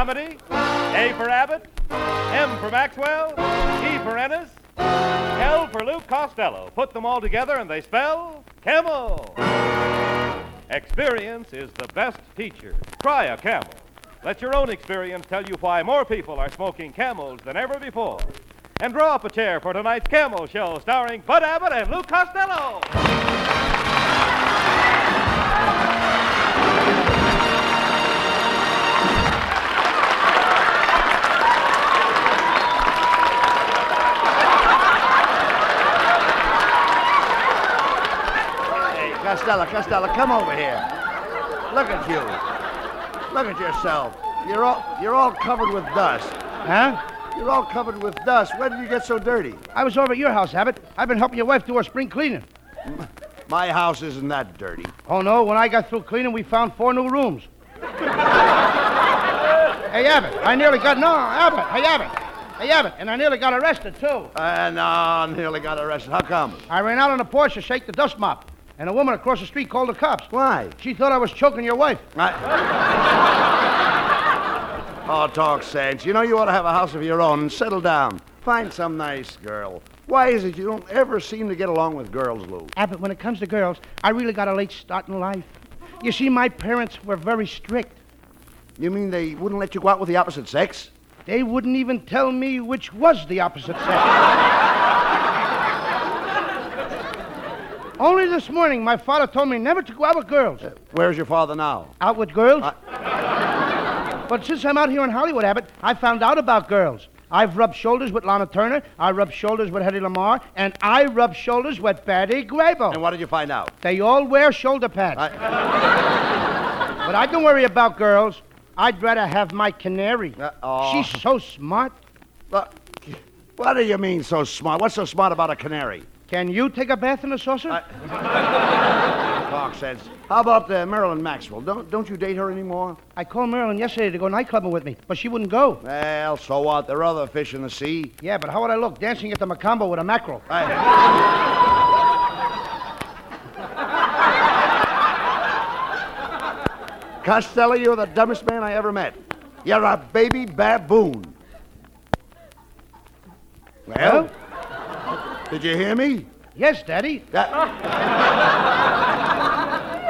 comedy, A for Abbott, M for Maxwell, E for Ennis, L for Lou Costello. Put them all together and they spell Camel. Experience is the best teacher. Try a Camel. Let your own experience tell you why more people are smoking Camels than ever before. And draw up a chair for tonight's Camel Show starring Bud Abbott and Lou Costello. Costello, Costello, come over here. Look at you. Look at yourself. You're all you're all covered with dust. Huh? You're all covered with dust. Where did you get so dirty? I was over at your house, Abbott. I've been helping your wife do her spring cleaning. My house isn't that dirty. Oh, no. When I got through cleaning, we found four new rooms. hey, Abbott, I nearly got. No, Abbott. Hey, Abbott. Hey, Abbott. And I nearly got arrested, too. And uh, nearly got arrested. How come? I ran out on the porch to shake the dust mop, and a woman across the street called the cops. Why? She thought I was choking your wife. I... oh, talk sense. You know you ought to have a house of your own and settle down. Find some nice girl. Why is it you don't ever seem to get along with girls, Lou? Abbott, when it comes to girls, I really got a late start in life. You see, my parents were very strict. You mean they wouldn't let you go out with the opposite sex? They wouldn't even tell me which was the opposite sex. Only this morning, my father told me never to go out with girls. Uh, where's your father now? Out with girls? But since I'm out here in Hollywood, Abbott, I found out about girls. I've rubbed shoulders with Lana Turner, I rubbed shoulders with Hedy Lamarr, and I rubbed shoulders with Betty Grable. And what did you find out? They all wear shoulder pads. I... But I don't worry about girls. I'd rather have my canary. Uh-oh. She's so smart. Look, what do you mean so smart? What's so smart about a canary? Can you take a bath in a saucer? Talk sense. How about uh, Marilyn Maxwell? Don't don't you date her anymore? I called Marilyn yesterday to go nightclubbing with me, but she wouldn't go. Well, so what? There are other fish in the sea. Yeah, but how would I look dancing at the Mocambo with a mackerel? I- Costello, you're the dumbest man I ever met. You're a baby baboon. Well, did you hear me? Yes, Daddy. That-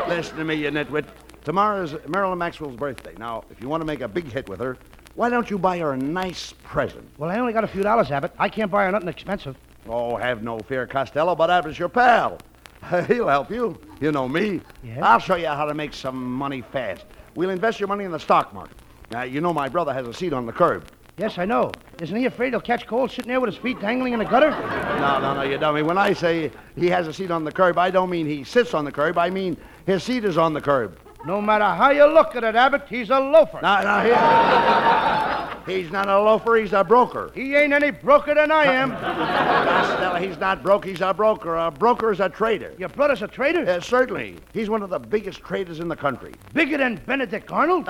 Listen to me, you nitwit. Tomorrow's Marilyn Maxwell's birthday. Now, if you want to make a big hit with her, why don't you buy her a nice present? Well, I only got a few dollars, Abbott. I can't buy her nothing expensive. Oh, have no fear, Costello, but Abbott's your pal. He'll help you. You know me. Yeah? I'll show you how to make some money fast. We'll invest your money in the stock market. Now, you know my brother has a seat on the curb. Yes, I know. Isn't he afraid he'll catch cold sitting there with his feet dangling in the gutter? No, no, no, you dummy. When I say he has a seat on the curb, I don't mean he sits on the curb. I mean his seat is on the curb. No matter how you look at it, Abbott, he's a loafer. Now, now, here. he's not a loafer, he's a broker. He ain't any broker than I am. Costello, he's not broke, he's a broker. A broker is a trader. Your brother's a trader? Uh, certainly. He's one of the biggest traders in the country. Bigger than Benedict Arnold?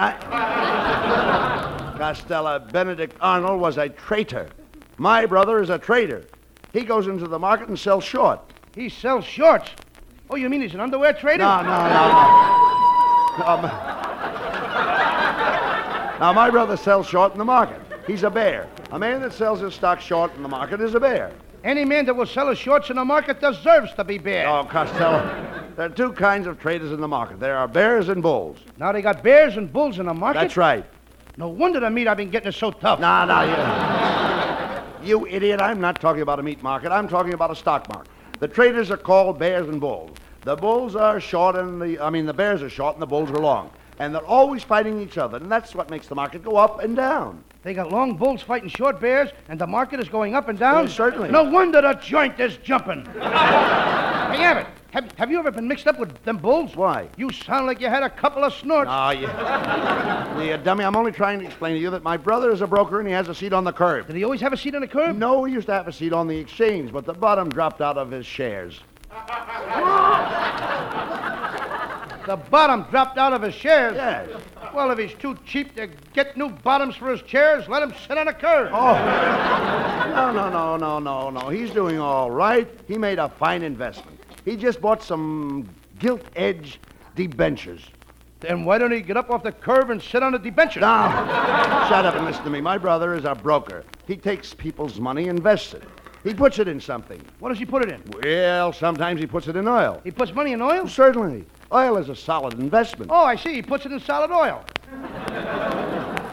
Costello, Benedict Arnold was a traitor. My brother is a trader. He goes into the market and sells short. He sells shorts. Oh, you mean he's an underwear trader? No, no, no, no. Um, now, my brother sells short in the market. He's a bear. A man that sells his stock short in the market is a bear. Any man that will sell his shorts in the market deserves to be bear. Oh, Costello, there are two kinds of traders in the market. There are bears and bulls. Now they got bears and bulls in the market? That's right. No wonder the meat I've been getting is so tough. No, no, you, you idiot. I'm not talking about a meat market. I'm talking about a stock market. The traders are called bears and bulls. The bulls are short and the, I mean, the bears are short and the bulls are long. And they're always fighting each other, and that's what makes the market go up and down. They got long bulls fighting short bears, and the market is going up and down? Yes, certainly. No wonder the joint is jumping. hey, Abbott, have, have you ever been mixed up with them bulls? Why? You sound like you had a couple of snorts. Oh, you, you dummy. I'm only trying to explain to you that my brother is a broker and he has a seat on the curb. Did he always have a seat on the curb? No, he used to have a seat on the exchange, but the bottom dropped out of his shares. The bottom dropped out of his shares. Yes. Well, if he's too cheap to get new bottoms for his chairs, let him sit on a curb. Oh. No, no, no, no, no, no. He's doing all right. He made a fine investment. He just bought some gilt edge debentures. Then why don't he get up off the curb and sit on the debenture? Now, shut up and listen to me. My brother is a broker. He takes people's money, invests it. He puts it in something. What does he put it in? Well, sometimes he puts it in oil. He puts money in oil? Certainly. Oil is a solid investment. Oh, I see. He puts it in solid oil.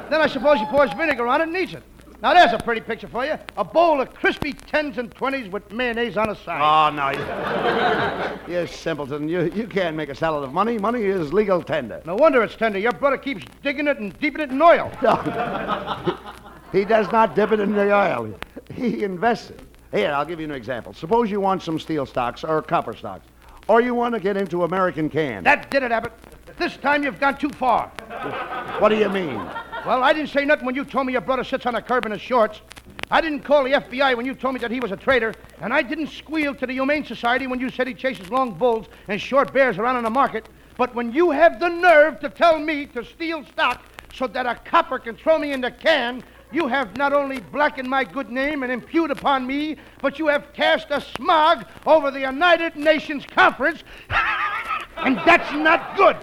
then I suppose he pours vinegar on it and eats it. Now, there's a pretty picture for you. A bowl of crispy 10s and 20s with mayonnaise on a side. Ah, oh, no. You, you simpleton. You, you can't make a salad of money. Money is legal tender. No wonder it's tender. Your brother keeps digging it and deeping it in oil. No. He does not dip it in the oil. He invests it. Here, I'll give you an example. Suppose you want some steel stocks or copper stocks, or you want to get into American can. That did it, Abbott. This time you've gone too far. What do you mean? Well, I didn't say nothing when you told me your brother sits on a curb in his shorts. I didn't call the FBI when you told me that he was a traitor, and I didn't squeal to the Humane Society when you said he chases long bulls and short bears around in the market. But when you have the nerve to tell me to steal stock so that a copper can throw me in the can, you have not only blackened my good name and impugned upon me, but you have cast a smog over the United Nations Conference, and that's not good.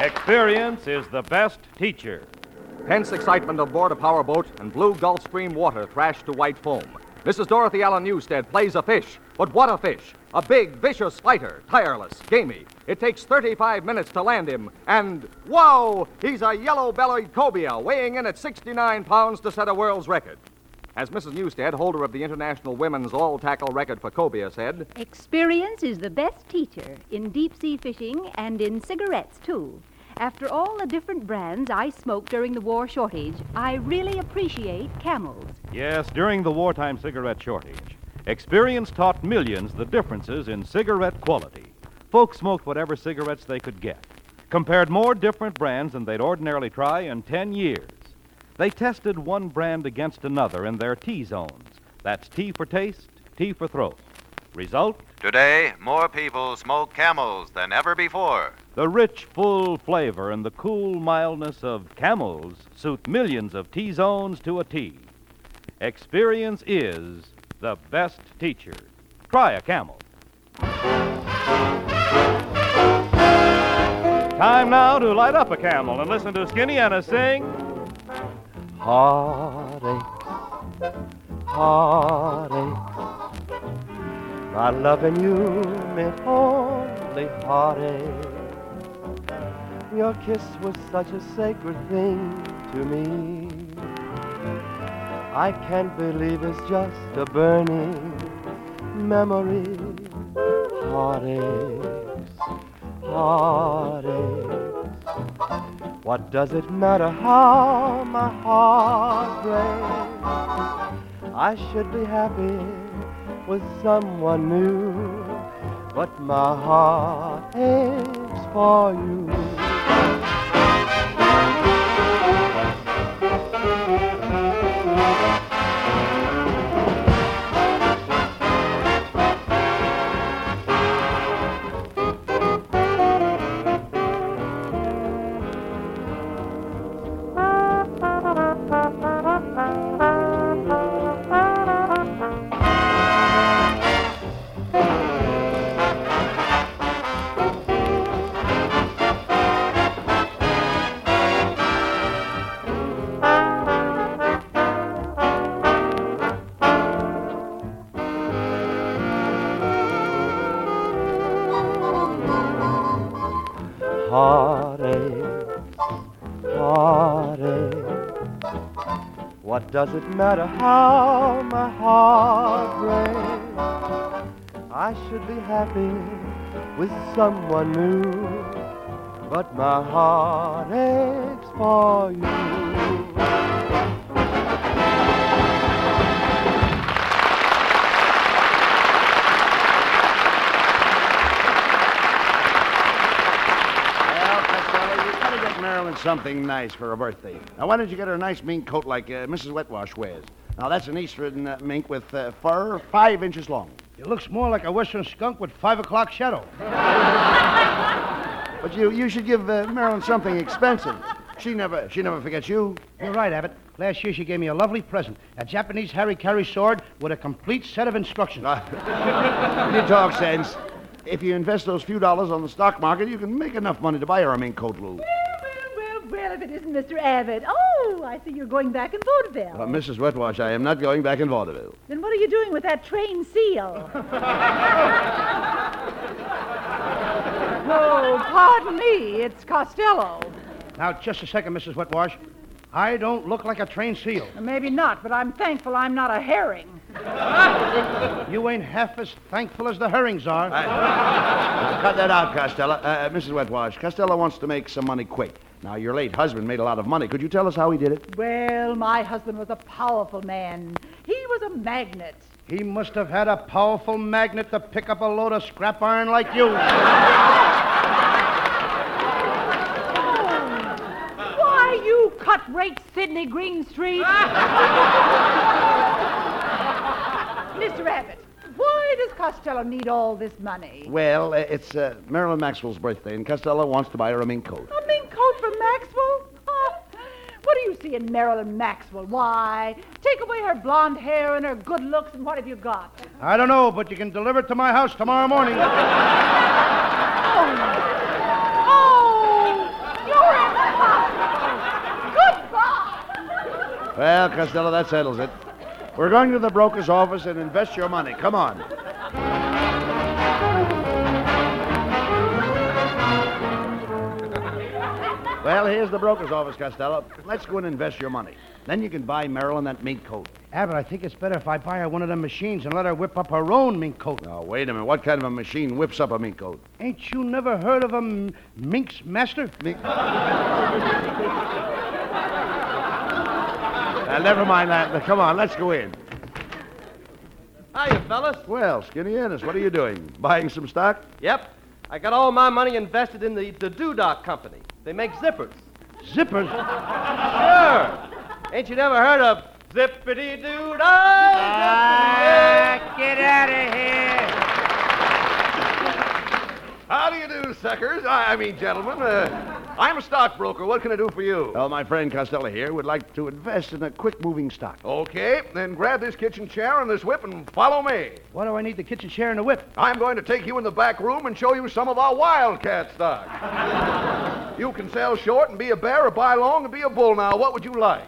Experience is the best teacher. Tense excitement aboard a powerboat and blue Gulf Stream water thrashed to white foam. Mrs. Dorothy Allen Newstead plays a fish, but what a fish! A big, vicious fighter, tireless, gamey. It takes 35 minutes to land him, and whoa! He's a yellow bellied cobia weighing in at 69 pounds to set a world's record. As Mrs. Newstead, holder of the International Women's All Tackle record for cobia, said, Experience is the best teacher in deep sea fishing and in cigarettes, too. After all the different brands I smoked during the war shortage, I really appreciate camels. Yes, during the wartime cigarette shortage, experience taught millions the differences in cigarette quality. Folks smoked whatever cigarettes they could get, compared more different brands than they'd ordinarily try in 10 years. They tested one brand against another in their T zones. That's T for taste, T for throat. Result? Today, more people smoke camels than ever before. The rich, full flavor and the cool mildness of camels suit millions of T zones to a T. Experience is the best teacher. Try a camel. Time now to light up a camel and listen to Skinny Ennis sing. Heartaches, heartaches. My loving you meant only heartache. Your kiss was such a sacred thing to me. I can't believe it's just a burning memory. Heartaches, heartaches. What does it matter how my heart breaks? I should be happy with someone new, but my heart aches for you. Heartache, heartache. What does it matter how my heart breaks? I should be happy with someone new, but my heart aches for you. Something nice for her birthday. Now, why don't you get her a nice mink coat like uh, Mrs. Wetwash wears? Now, that's an Eastern uh, mink with uh, fur five inches long. It looks more like a western skunk with five o'clock shadow. But you, you should give uh, Marilyn something expensive. She never, she never forgets you. You're right, Abbott. Last year she gave me a lovely present. A Japanese Harry Carry sword with a complete set of instructions. You talk sense. If you invest those few dollars on the stock market, you can make enough money to buy her a mink coat, Lou. If it isn't Mr. Abbott. Oh, I see you're going back in vaudeville. Uh, Mrs. Wetwash, I am not going back in vaudeville. then what are you doing with that train seal? Oh, pardon me. It's Costello. Now, just a second, Mrs. Wetwash. I don't look like a trained seal. Maybe not, but I'm thankful I'm not a herring. You ain't half as thankful as the herrings are. Cut that out, Costello. Uh, Mrs. Wetwash, Costello wants to make some money quick. Now, your late husband made a lot of money. Could you tell us how he did it? well, my husband was a powerful man. He was a magnet. He must have had a powerful magnet to pick up a load of scrap iron like you. Why, you cut-rate Sidney Greenstreet. Mr. Abbott, why does Costello need all this money? Well, uh, it's uh, Marilyn Maxwell's birthday, and Costello wants to buy her a mink coat. A mink coat for Maxwell? Oh, what do you see in Marilyn Maxwell? Why, take away her blonde hair and her good looks, and what have you got? I don't know, but you can deliver it to my house tomorrow morning. Oh. oh Goodbye. Well, Costello, that settles it. We're going to the broker's office and invest your money. Come on. Well, here's the broker's office, Costello. Let's go and invest your money. Then you can buy Marilyn that mink coat. Abbott, I think it's better if I buy her one of them machines and let her whip up her own mink coat. Now, wait a minute. What kind of a machine whips up a mink coat? Ain't you never heard of a m- mink's master? Mink. Now, never mind that. Come on, let's go in. Hiya, fellas. Well, Skinny Ennis, what are you doing? Buying some stock? Yep. I got all my money invested in the, the Doodock Company. They make zippers. Zippers? Sure. Ain't you never heard of Zippity Doo dah? get out of here. How do you do, suckers? I, I mean, gentlemen. Uh, I'm a stockbroker. What can I do for you? Well, my friend Costello here would like to invest in a quick-moving stock. Okay, then grab this kitchen chair and this whip and follow me. Why do I need the kitchen chair and the whip? I'm going to take you in the back room and show you some of our wildcat stock. you can sell short and be a bear or buy long and be a bull. Now, what would you like?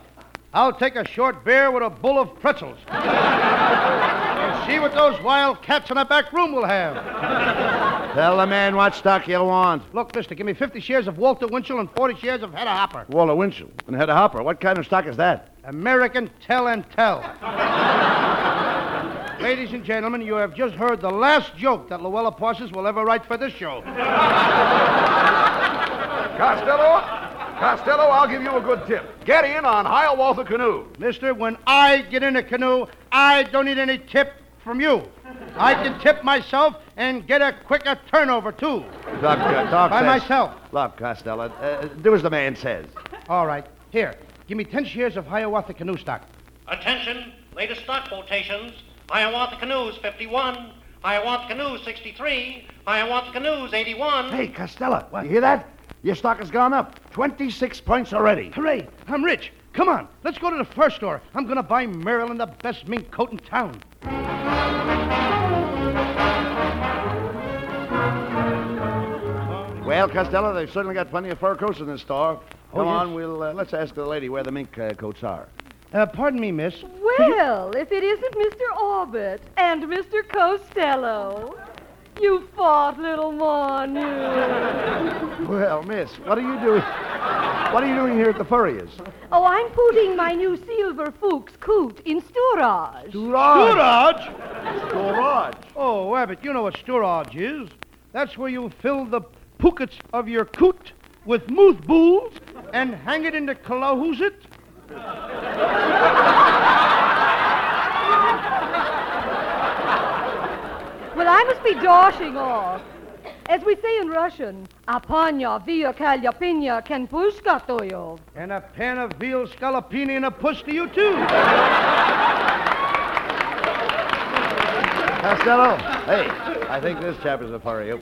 I'll take a short beer with a bowl of pretzels. see what those wild cats in the back room will have. Tell the man what stock you want. Look, mister, give me 50 shares of Walter Winchell and 40 shares of Hedda Hopper. Walter Winchell and Hedda Hopper. What kind of stock is that? American Tell and Tell. Ladies and gentlemen, you have just heard the last joke that Louella Parsons will ever write for this show. Costello? Costello, I'll give you a good tip. Get in on Hiawatha Canoe. Mister, when I get in a canoe, I don't need any tip from you. I can tip myself and get a quicker turnover, too. Talk, uh, talk By sense. myself. Look, Costello, uh, do as the man says. All right. Here, give me 10 shares of Hiawatha canoe stock. Attention, latest stock quotations. Hiawatha Canoes 51, Hiawatha Canoes 63, Hiawatha Canoes 81. Hey, Costello, you hear that? Your stock has gone up 26 points already. Hooray! I'm rich. Come on, let's go to the first store. I'm going to buy Marilyn the best mink coat in town. Well, Costello, they've certainly got plenty of fur coats in this store. Oh, Come yes. on, we'll uh, let's ask the lady where the mink uh, coats are. Uh, pardon me, miss. Well, if it isn't Mr. Orbit and Mr. Costello. You fought, little mon, you. Well, miss, what are you doing? What are you doing here at the Furriers? Oh, I'm putting my new silver Fuchs coot in storage. Storage? Storage. Oh, Abbott, you know what storage is. That's where you fill the pockets of your coot with mothballs and hang it in the closet. Well, I must be dashing off. As we say in Russian, Apanya via kalyapinya ken pushka toyo. And a pan of veal scallopini and a puss to you, too. Costello, hey, I think this chap is for you.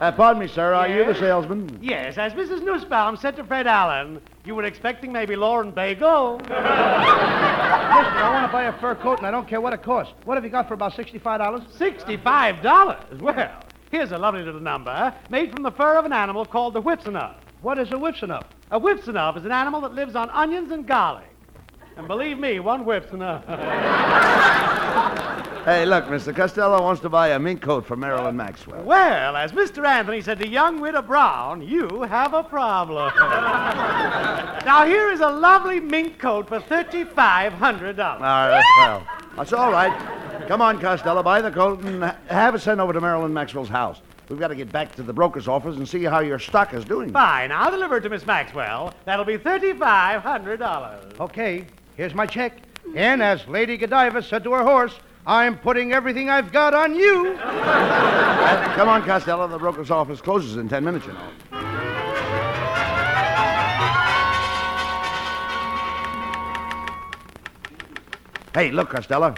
Uh, pardon me, sir. Are you the salesman? Yes, as Mrs. Nussbaum said to Fred Allen, you were expecting maybe Lauren Bagel. Listen, I want to buy a fur coat, and I don't care what it costs. What have you got for about sixty-five dollars? Sixty-five dollars? Well, here's a lovely little number eh? made from the fur of an animal called the whipsonuf. What is a whipsonuf? A whipsonuf is an animal that lives on onions and garlic. And believe me, one whip's enough. Hey, look, Mr. Costello wants to buy a mink coat for Marilyn Maxwell. well, as Mr. Anthony said to young Widow Brown, you have a problem. now, here is a lovely mink coat for $3,500. All right, well, that's all right. Come on, Costello, buy the coat and have it sent over to Marilyn Maxwell's house. We've got to get back to the broker's office and see how your stock is doing. Fine, I'll deliver it to Miss Maxwell. That'll be $3,500. Okay, here's my check. And as Lady Godiva said to her horse, I'm putting everything I've got on you. Uh, come on, Costello. The broker's office closes in ten minutes, you know. Hey, look, Costello.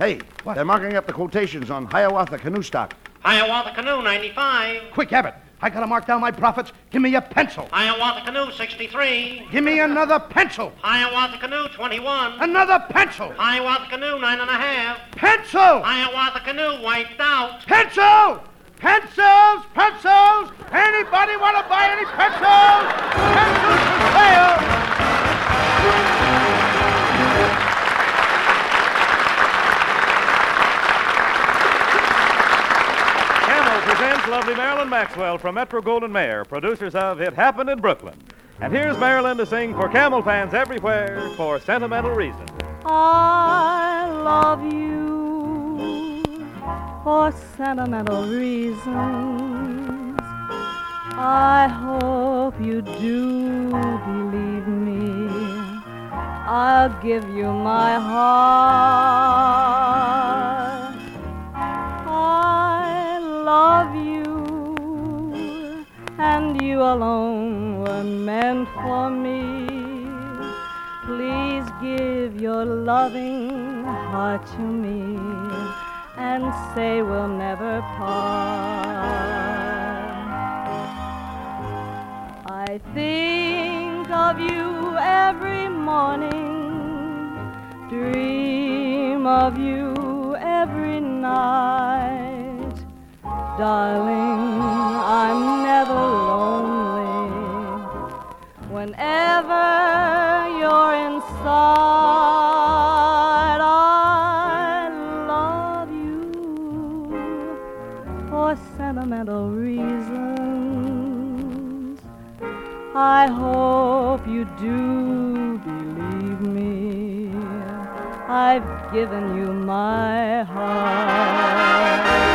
Hey, they're marking up the quotations on Hiawatha canoe stock. Hiawatha Canoe 95. Quick, Abbott. I gotta mark down my profits. Give me a pencil. Hiawatha Canoe 63. Give me another pencil. Hiawatha Canoe 21. Another pencil. Hiawatha Canoe 9.5. Pencil! Hiawatha Canoe wiped out. Pencil! Pencils! Pencils! Anybody want to buy any pencils? Pencils for sale! Lovely Marilyn Maxwell from Metro Goldwyn Mayer, producers of It Happened in Brooklyn. And here's Marilyn to sing for Camel fans everywhere for sentimental reasons. I love you for sentimental reasons. I hope you do believe me. I'll give you my heart. I love you, and you alone were meant for me. Please give your loving heart to me and say we'll never part. I think of you every morning, dream of you every night. Darling, whenever you're inside. I love you for sentimental reasons. I hope you do believe me. I've given you my heart.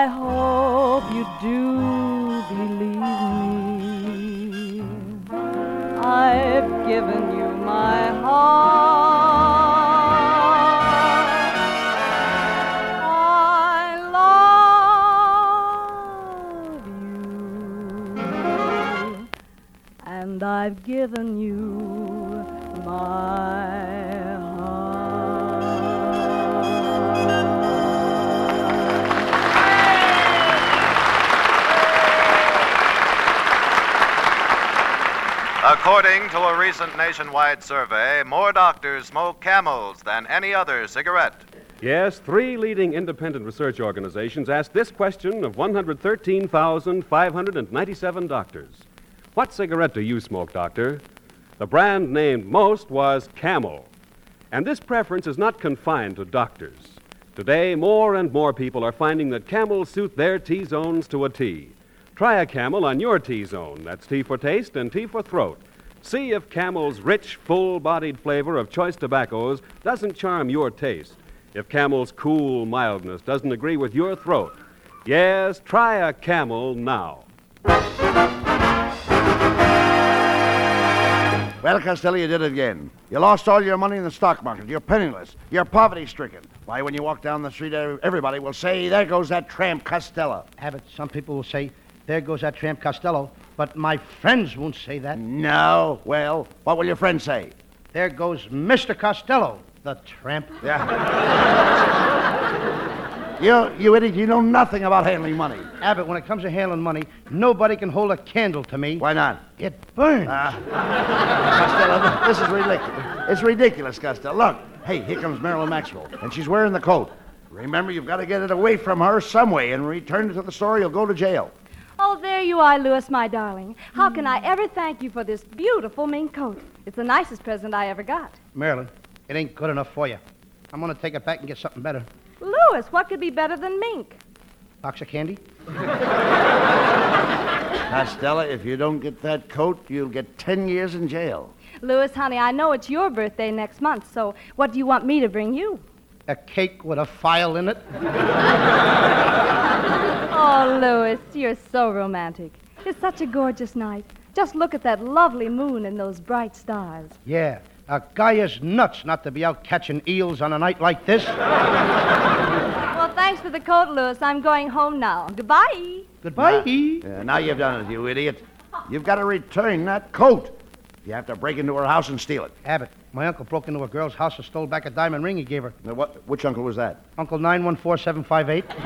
I hope you do believe me. I've given you my heart. I love you, and I've given you my According to a recent nationwide survey, more doctors smoke camels than any other cigarette. Yes, three leading independent research organizations asked this question of 113,597 doctors. What cigarette do you smoke, doctor? The brand named most was Camel. And this preference is not confined to doctors. Today, more and more people are finding that camels suit their T zones to a T. Try a camel on your T zone. That's T for taste and T for throat. See if Camel's rich, full bodied flavor of choice tobaccos doesn't charm your taste. If Camel's cool mildness doesn't agree with your throat. Yes, try a Camel now. Well, Costello, you did it again. You lost all your money in the stock market. You're penniless. You're poverty stricken. Why, when you walk down the street, everybody will say, There goes that tramp Costello. Abbott, some people will say, There goes that tramp Costello, but my friends won't say that. No. Well, what will your friends say? There goes Mr. Costello, the tramp. Yeah. you, you idiot, you know nothing about handling money. Abbott, when it comes to handling money, nobody can hold a candle to me. Why not? It burns. Ah. Costello, this is ridiculous. It's ridiculous, Costello. Look, hey, here comes Marilyn Maxwell, and she's wearing the coat. Remember, you've got to get it away from her some way and return it to the store. You'll go to jail. Oh, there you are, Louis, my darling. How can I ever thank you for this beautiful mink coat? It's the nicest present I ever got. Marilyn, it ain't good enough for you. I'm going to take it back and get something better. Louis, what could be better than mink? Box of candy? Costello, if you don't get that coat, you'll get 10 years in jail. Louis, honey, I know it's your birthday next month, so what do you want me to bring you? A cake with a file in it? oh, Louis, you're so romantic. It's such a gorgeous night. Just look at that lovely moon and those bright stars. Yeah, a guy is nuts not to be out catching eels on a night like this. well, thanks for the coat, Louis. I'm going home now. Goodbye. Goodbye. Now, now you've done it, you idiot. You've got to return that coat. You have to break into her house and steal it. Abbott, my uncle broke into a girl's house and stole back a diamond ring he gave her. Now, what, which uncle was that? Uncle 914758.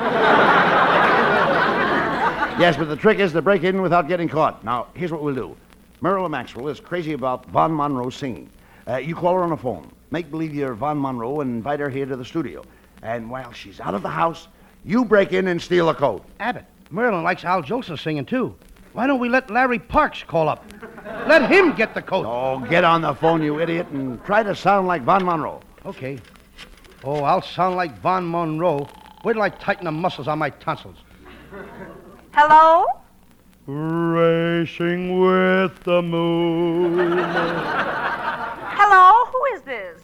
yes, but the trick is to break in without getting caught. Now, here's what we'll do. Marilyn Maxwell is crazy about Vaughn Monroe singing. Uh, you call her on the phone. Make believe you're Vaughn Monroe and invite her here to the studio. And while she's out of the house, you break in and steal a coat. Abbott, Marilyn likes Al Jolson singing, too. Why don't we let Larry Parks call up? Let him get the coat. Oh, get on the phone, you idiot, and try to sound like Vaughn Monroe. Okay. Oh, I'll sound like Vaughn Monroe. Wait till I tighten the muscles on my tonsils. Hello? Racing with the moon. Hello? Who is this?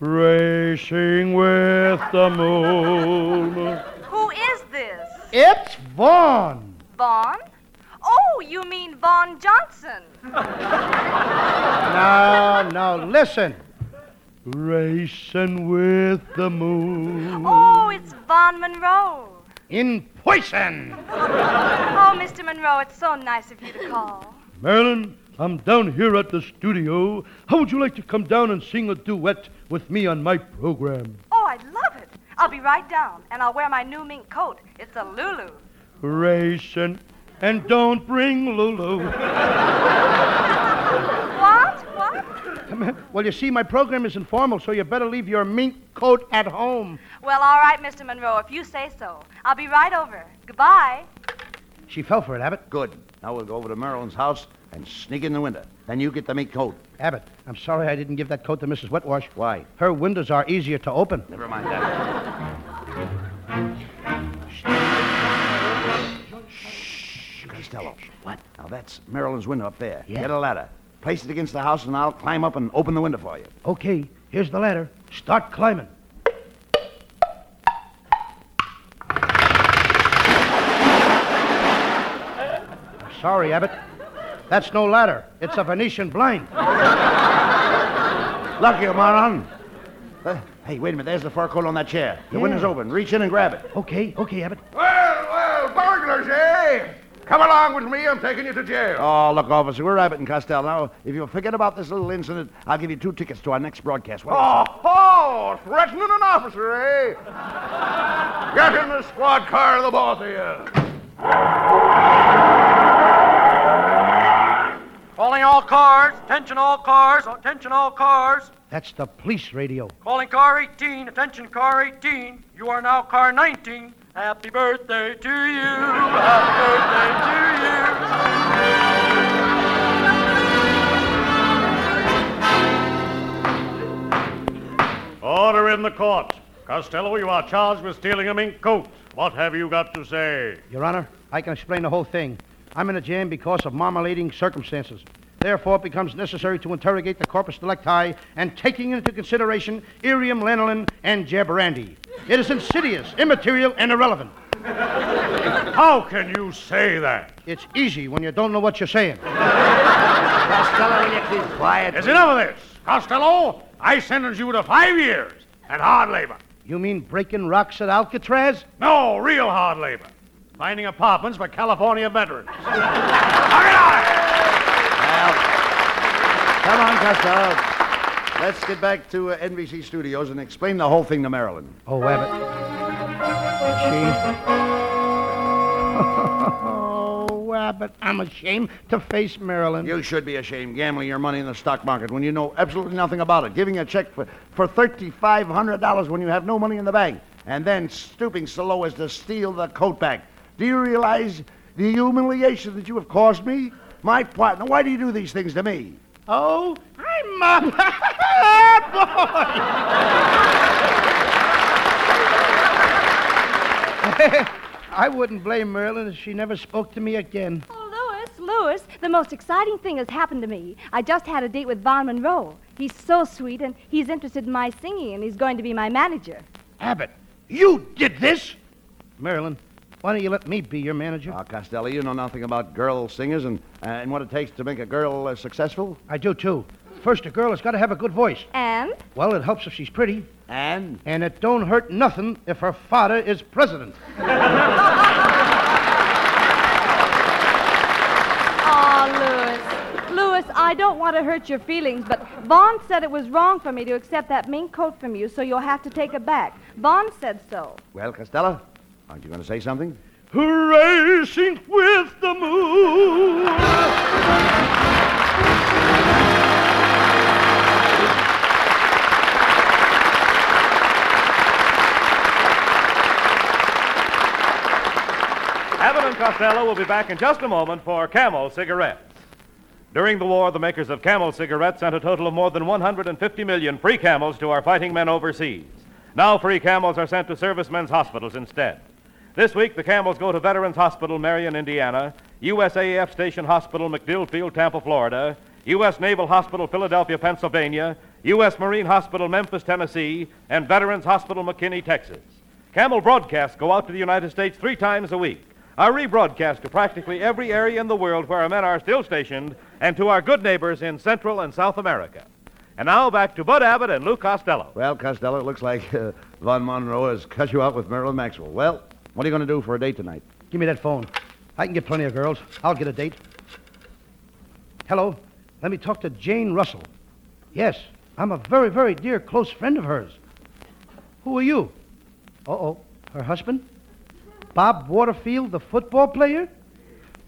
Racing with the moon. Who is this? It's Vaughn. Vaughn? Oh, you mean Van Johnson. now, no, listen. Racing with the moon. Oh, it's Vaughn Monroe. In poison. oh, Mr. Monroe, it's so nice of you to call. Marilyn, I'm down here at the studio. How would you like to come down and sing a duet with me on my program? Oh, I'd love it. I'll be right down, and I'll wear my new mink coat. It's a Lulu. Racing, and don't bring Lulu. what? What? Well, you see, my program is informal, so you better leave your mink coat at home. Well, all right, Mr. Monroe, if you say so. I'll be right over. Goodbye. She fell for it, Abbott. Good. Now we'll go over to Marilyn's house and sneak in the window. Then you get the mink coat. Abbott, I'm sorry I didn't give that coat to Mrs. Wetwash. Why? Her windows are easier to open. Never mind that. Shh, Costello. What? Now that's Marilyn's window up there. Yeah. Get a ladder. Place it against the house, and I'll climb up and open the window for you. Okay, here's the ladder. Start climbing. I'm Sorry, Abbott. That's no ladder. It's a Venetian blind. Lucky, you moron. Uh, hey, wait a minute. There's the fur coat on that chair. The Yeah. window's open. Reach in and grab it. Okay, okay, Abbott. Well, well, burglars, eh? Come along with me. I'm taking you to jail. Oh, look, officer, we're Abbott and Costello. Now, if you'll forget about this little incident, I'll give you two tickets to our next broadcast. What Oh, oh, threatening an officer, eh? Get in the squad car, the both of you. Calling all cars. Attention all cars. Attention all cars. That's the police radio. Calling car 18. Attention car 18. You are now car 19. Happy birthday to you. Happy birthday to you. Order in the court. Costello, you are charged with stealing a mink coat. What have you got to say? Your Honor, I can explain the whole thing. I'm in a jam because of marmalading circumstances. Therefore, it becomes necessary to interrogate the corpus delicti and taking into consideration irium, lanolin, and jabrandi. It is insidious, immaterial, and irrelevant. How can you say that? It's easy when you don't know what you're saying. Costello, will you keep quiet? There's enough of this. Costello, I sentence you to five years and hard labor. You mean breaking rocks at Alcatraz? No, real hard labor. Finding apartments for California veterans. Come on, Costello. Let's get back to uh, NBC Studios and explain the whole thing to Marilyn. Oh, Abbott. oh, Abbott, I'm ashamed to face Marilyn. You should be ashamed gambling your money in the stock market when you know absolutely nothing about it. Giving a check for, for $3,500 when you have no money in the bank. And then stooping so low as to steal the coat back. Do you realize the humiliation that you have caused me? My partner, why do you do these things to me? Oh, I'm a boy. I wouldn't blame Marilyn if she never spoke to me again. Oh, Louis, Louis, the most exciting thing has happened to me. I just had a date with Vaughn Monroe. He's so sweet, and he's interested in my singing, and he's going to be my manager. Abbott, you did this? Marilyn, why don't you let me be your manager? Ah, Costello, you know nothing about girl singers and, uh, and what it takes to make a girl uh, successful? I do, too. First, a girl has got to have a good voice. And? Well, it helps if she's pretty. And? And it don't hurt nothing if her father is president. Oh, Louis. Louis, I don't want to hurt your feelings, but Vaughn said it was wrong for me to accept that mink coat from you, so you'll have to take it back. Vaughn said so. Well, Costello, aren't you going to say something? Racing with the moon. Abbott and Costello will be back in just a moment for Camel cigarettes. During the war, the makers of Camel cigarettes sent a total of more than 150 million free camels to our fighting men overseas. Now, free camels are sent to servicemen's hospitals instead. This week, the camels go to Veterans Hospital, Marion, Indiana, USAF Station Hospital, MacDill Field, Tampa, Florida, U.S. Naval Hospital, Philadelphia, Pennsylvania, U.S. Marine Hospital, Memphis, Tennessee, and Veterans Hospital, McKinney, Texas. Camel broadcasts go out to the United States three times a week, are rebroadcast to practically every area in the world where our men are still stationed, and to our good neighbors in Central and South America. And now back to Bud Abbott and Lou Costello. Well, Costello, it looks like uh, Vaughn Monroe has cut you out with Marilyn Maxwell. Well, what are you going to do for a date tonight? Give me that phone. I can get plenty of girls. I'll get a date. Hello. Let me talk to Jane Russell. Yes, I'm a very, very dear close friend of hers. Who are you? Uh oh. Her husband? Bob Waterfield, the football player?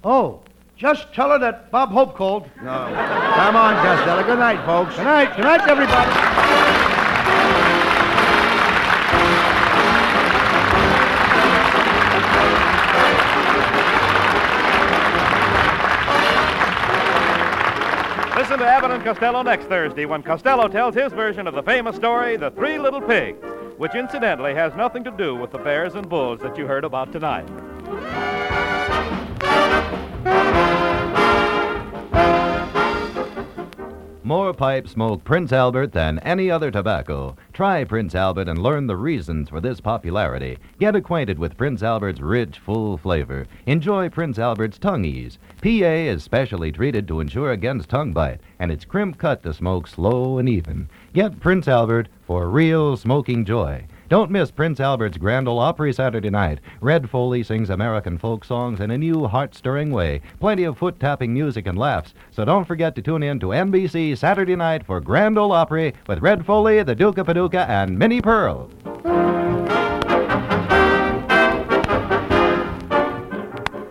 Oh, just tell her that Bob Hope called. No. Come on, Costello. Good night, folks. Good night. Good night, everybody. Listen to Abbott and Costello next Thursday when Costello tells his version of the famous story, The Three Little Pigs, which incidentally has nothing to do with the bears and bulls that you heard about tonight. More pipes smoke Prince Albert than any other tobacco. Try Prince Albert and learn the reasons for this popularity. Get acquainted with Prince Albert's rich, full flavor. Enjoy Prince Albert's tongue ease. PA is specially treated to ensure against tongue bite, and it's crimp cut to smoke slow and even. Get Prince Albert for real smoking joy. Don't miss Prince Albert's Grand Ole Opry Saturday night. Red Foley sings American folk songs in a new, heart stirring way. Plenty of foot tapping music and laughs. So don't forget to tune in to NBC Saturday night for Grand Ole Opry with Red Foley, the Duke of Paducah, and Minnie Pearl.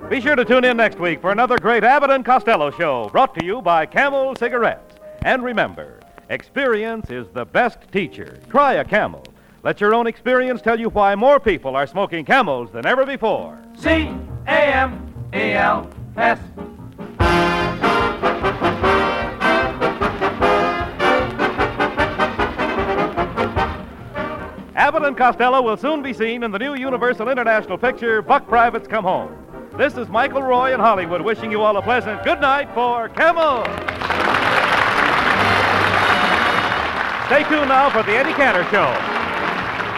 Be sure to tune in next week for another great Abbott and Costello show brought to you by Camel Cigarettes. And remember, experience is the best teacher. Try a Camel. Let your own experience tell you why more people are smoking Camels than ever before. C A M E L S. Abbott and Costello will soon be seen in the new Universal International picture, Buck Privates Come Home. This is Michael Roy in Hollywood wishing you all a pleasant good night for Camel. Stay tuned now for the Eddie Cantor Show.